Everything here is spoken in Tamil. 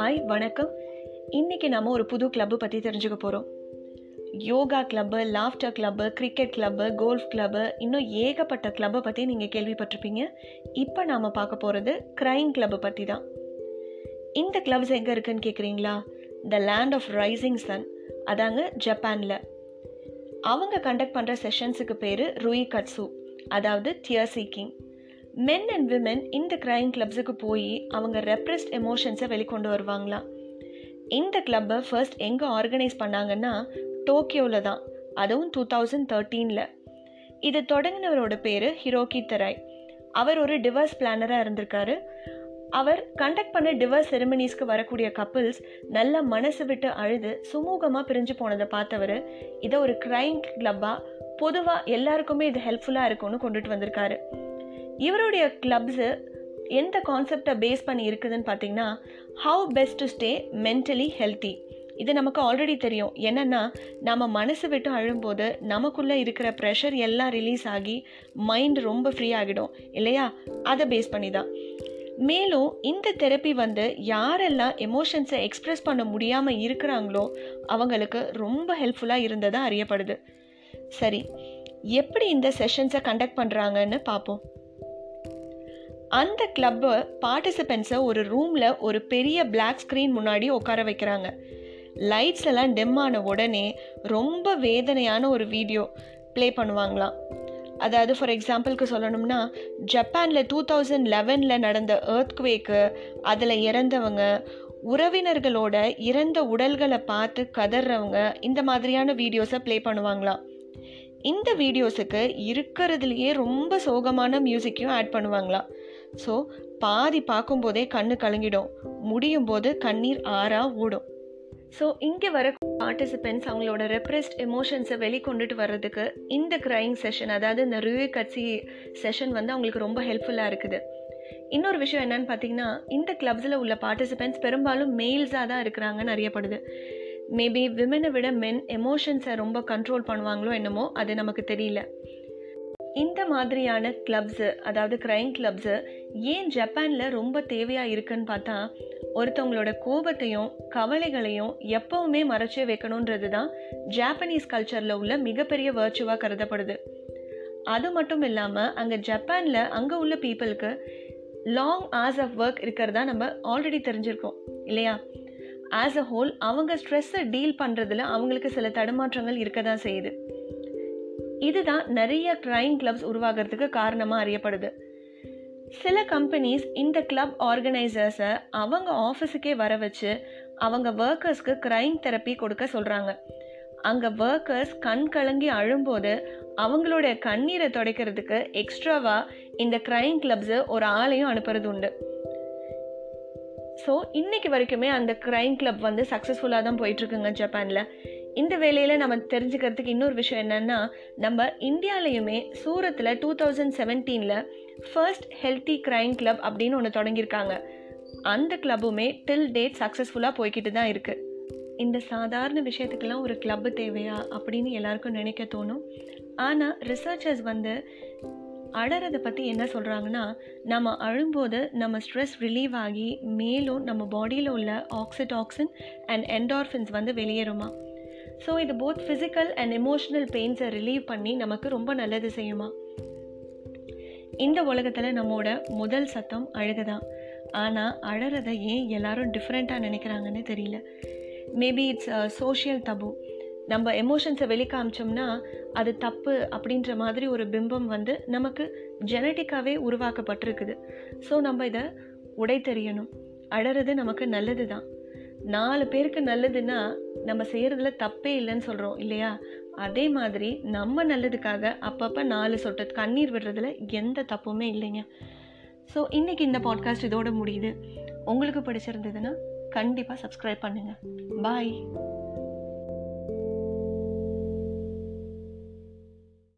ஹாய் வணக்கம். இன்றைக்கி நம்ம ஒரு புது கிளப்பு பற்றி தெரிஞ்சுக்க போகிறோம் yoga club laughter club cricket club golf club இன்னும் ஏகப்பட்ட கிளப்பை பற்றி நீங்கள் கேள்விப்பட்டிருப்பீங்க. இப்போ நாம் பார்க்க போகிறது க்ரைம் கிளப்பு பற்றி தான். இந்த கிளப்ஸ் எங்கே இருக்குன்னு கேட்குறீங்களா the land of rising sun அதாங்க ஜப்பானில். அவங்க கண்டக்ட் பண்ணுற செஷன்ஸுக்கு பேர் ருயி கட்ஸு அதாவது tear seeking men and women இந்த க்ரைம் கிளப்ஸுக்கு போய் அவங்க ரெப்ரெஸ்ட் எமோஷன்ஸை வெளிக்கொண்டு வருவாங்களாம் இந்த கிளப்பை ஃபர்ஸ்ட் எங்கே ஆர்கனைஸ் பண்ணாங்கன்னா டோக்கியோவில் தான். அதுவும் டூ தௌசண்ட் தேர்ட்டீனில் இது தொடங்கினவரோட பேர் ஹிரோகி தெராய் அவர் ஒரு டிவர்ஸ் பிளானராக இருந்திருக்காரு. அவர் கண்டக்ட் பண்ண டிவர்ஸ் செரமனிஸ்க்கு வரக்கூடிய கப்பிள்ஸ் நல்ல மனசு விட்டு அழுது சுமூகமாக பிரிஞ்சு போனதை பார்த்தவர் இதை ஒரு க்ரைம் கிளப்பாக பொதுவாக எல்லாருக்குமே இது ஹெல்ப்ஃபுல்லாக இருக்கும்னு கொண்டுட்டு வந்திருக்காரு. இவருடைய கிளப்ஸு எந்த கான்செப்டை பேஸ் பண்ணி இருக்குதுன்னு பார்த்தீங்கன்னா how best to stay mentally healthy இது நமக்கு ஆல்ரெடி தெரியும். என்னென்னா நம்ம மனசு விட்டு அழும்போது நமக்குள்ளே இருக்கிற ப்ரெஷர் எல்லாம் ரிலீஸ் ஆகி மைண்ட் ரொம்ப ஃப்ரீ ஆகிடும். இல்லையா? அதை பேஸ் பண்ணி தான் மேலும் இந்த தெரப்பி வந்து யாரெல்லாம் எமோஷன்ஸை எக்ஸ்ப்ரெஸ் பண்ண முடியாமல் இருக்கிறாங்களோ அவங்களுக்கு ரொம்ப ஹெல்ப்ஃபுல்லாக இருந்ததாக அறியப்படுது. சரி எப்படி இந்த செஷன்ஸை கண்டக்ட் பண்ணுறாங்கன்னு பார்ப்போம். அந்த கிளப்பை பார்ட்டிசிபெண்ட்ஸை ஒரு ரூமில் ஒரு பெரிய பிளாக் ஸ்க்ரீன் முன்னாடி உட்கார வைக்கிறாங்க. லைட்ஸ் எல்லாம் டெம் ஆன உடனே ரொம்ப வேதனையான ஒரு வீடியோ ப்ளே பண்ணுவாங்களாம். அதாவது ஃபார் எக்ஸாம்பிளுக்கு சொல்லணும்னா ஜப்பானில் டூ தௌசண்ட் லெவனில் நடந்த ஏர்த்குவேக்கு அதில் இறந்தவங்க உறவினர்களோட இறந்த உடல்களை பார்த்து கதறவங்க இந்த மாதிரியான வீடியோஸை ப்ளே பண்ணுவாங்களாம். இந்த வீடியோஸுக்கு இருக்கிறதுலையே ரொம்ப சோகமான மியூசிக்கையும் ஆட் பண்ணுவாங்களாம். ஸோ பாதி பார்க்கும்போதே கண்ணு கலங்கிடும். முடியும் போது கண்ணீர் ஆறா ஓடும். ஸோ இங்கே வர பார்ட்டிசிபெண்ட்ஸ் அவங்களோட ரெப்ரெஸ்ட் எமோஷன்ஸை வெளிக்கொண்டுட்டு வர்றதுக்கு இந்த க்ரைங் செஷன் அதாவது இந்த ரிவ்யூ கட்சி செஷன் வந்து அவங்களுக்கு ரொம்ப ஹெல்ப்ஃபுல்லாக இருக்குது. இன்னொரு விஷயம் என்னன்னு பார்த்தீங்கன்னா இந்த கிளப்ஸில் உள்ள பார்ட்டிசிபெண்ட்ஸ் பெரும்பாலும் மெயில்ஸாக தான் இருக்கிறாங்கன்னு அறியப்படுது. மேபி விமனை விட மென் எமோஷன்ஸை ரொம்ப கண்ட்ரோல் பண்ணுவாங்களோ என்னமோ அது நமக்கு தெரியல. இந்த மாதிரியான கிளப்ஸு அதாவது க்ரைம் கிளப்ஸு ஏன் ஜப்பானில் ரொம்ப தேவையாக இருக்குன்னு பார்த்தா ஒருத்தவங்களோட கோபத்தையும் கவலைகளையும் எப்பவுமே மறைச்சே வைக்கணுன்றது தான் ஜாப்பனீஸ் கல்ச்சரில் உள்ள மிகப்பெரிய வேர்ச்சுவாக கருதப்படுது. அது மட்டும் இல்லாமல் அங்கே ஜப்பானில் அங்கே உள்ள பீப்புளுக்கு லாங் ஆஸ் ஆஃப் ஒர்க் இருக்கிறதா நம்ம ஆல்ரெடி தெரிஞ்சிருக்கோம் இல்லையா? ஆஸ் அ ஹோல் அவங்க ஸ்ட்ரெஸ்ஸை டீல் பண்ணுறதுல அவங்களுக்கு சில தடுமாற்றங்கள் இருக்க தான் செய்யுது. இதுதான் நிறைய க்ரைம் கிளப்ஸ் உருவாகிறதுக்கு காரணமாக அறியப்படுது. சில கம்பெனிஸ் இந்த கிளப் ஆர்கனைசர்ஸை அவங்க ஆஃபீஸுக்கே வர வச்சு அவங்க ஒர்க்கர்ஸ்க்கு க்ரைம் தெரப்பி கொடுக்க சொல்கிறாங்க அங்கே ஒர்க்கர்ஸ் கண் கலங்கி அழும்போது அவங்களுடைய கண்ணீரை துடைக்கிறதுக்கு எக்ஸ்ட்ராவாக இந்த கிரைம் கிளப்ஸு ஒரு ஆளையும் அனுப்புறது உண்டு. ஸோ இன்னைக்கு வரைக்குமே அந்த கிரைம் கிளப் வந்து சக்ஸஸ்ஃபுல்லாக தான் போயிட்டுருக்குங்க ஜப்பானில். இந்த வேலையில் நம்ம தெரிஞ்சுக்கிறதுக்கு இன்னொரு விஷயம் என்னென்னா நம்ம இந்தியாலையுமே சூரத்தில் டூ தௌசண்ட் செவன்டீனில் ஃபர்ஸ்ட் ஹெல்த்தி க்ரைம் கிளப் அப்படின்னு ஒன்று தொடங்கியிருக்காங்க. அந்த கிளப்புமே டில் டேட் சக்ஸஸ்ஃபுல்லாக போய்கிட்டு தான் இருக்குது இந்த சாதாரண விஷயத்துக்கெல்லாம் ஒரு கிளப்பு தேவையா அப்படின்னு எல்லாருக்கும் நினைக்க தோணும். ஆனால் ரிசர்ச்சர்ஸ் வந்து அழறதை பற்றி என்ன சொல்கிறாங்கன்னா நம்ம அழும்போது நம்ம ஸ்ட்ரெஸ் ரிலீவ் ஆகி மேலும் நம்ம பாடியில் உள்ள ஆக்சிடாக்சின் அண்ட் என்டார்ஃபின்ஸ் வந்து வெளியேறுமா? ஸோ இது போத் ஃபிசிக்கல் அண்ட் எமோஷ்னல் பெயின்ஸை ரிலீவ் பண்ணி நமக்கு ரொம்ப நல்லது செய்யுமா? இந்த உலகத்தில் நம்மோட முதல் சத்தம் அழுகுதான் ஆனால் அழறதை ஏன் எல்லாரும் டிஃப்ரெண்ட்டாக நினைக்கிறாங்கன்னு தெரியல. மேபி இட்ஸ் சோஷியல் தபு நம்ம எமோஷன்ஸை வெளிக்காமிச்சோம்னா அது தப்பு அப்படின்ற மாதிரி ஒரு பிம்பம் வந்து நமக்கு ஜெனட்டிக்காகவே உருவாக்கப்பட்டிருக்குது. ஸோ நம்ம இதை உடை தெரியணும் அழறது நமக்கு நல்லது தான் நாலு பேருக்கு நல்லதுன்னா நம்ம செய்கிறதுல தப்பே இல்லைன்னு சொல்கிறோம் இல்லையா? அதே மாதிரி நம்ம நல்லதுக்காக அப்பப்போ நாலு சொட்டு கண்ணீர் விடுறதுல எந்த தப்புமே இல்லைங்க. ஸோ இன்றைக்கி இந்த பாட்காஸ்ட் இதோட முடியுது. உங்களுக்கு பிடிச்சிருந்ததுன்னா கண்டிப்பாக சப்ஸ்கிரைப் பண்ணுங்கள் பாய்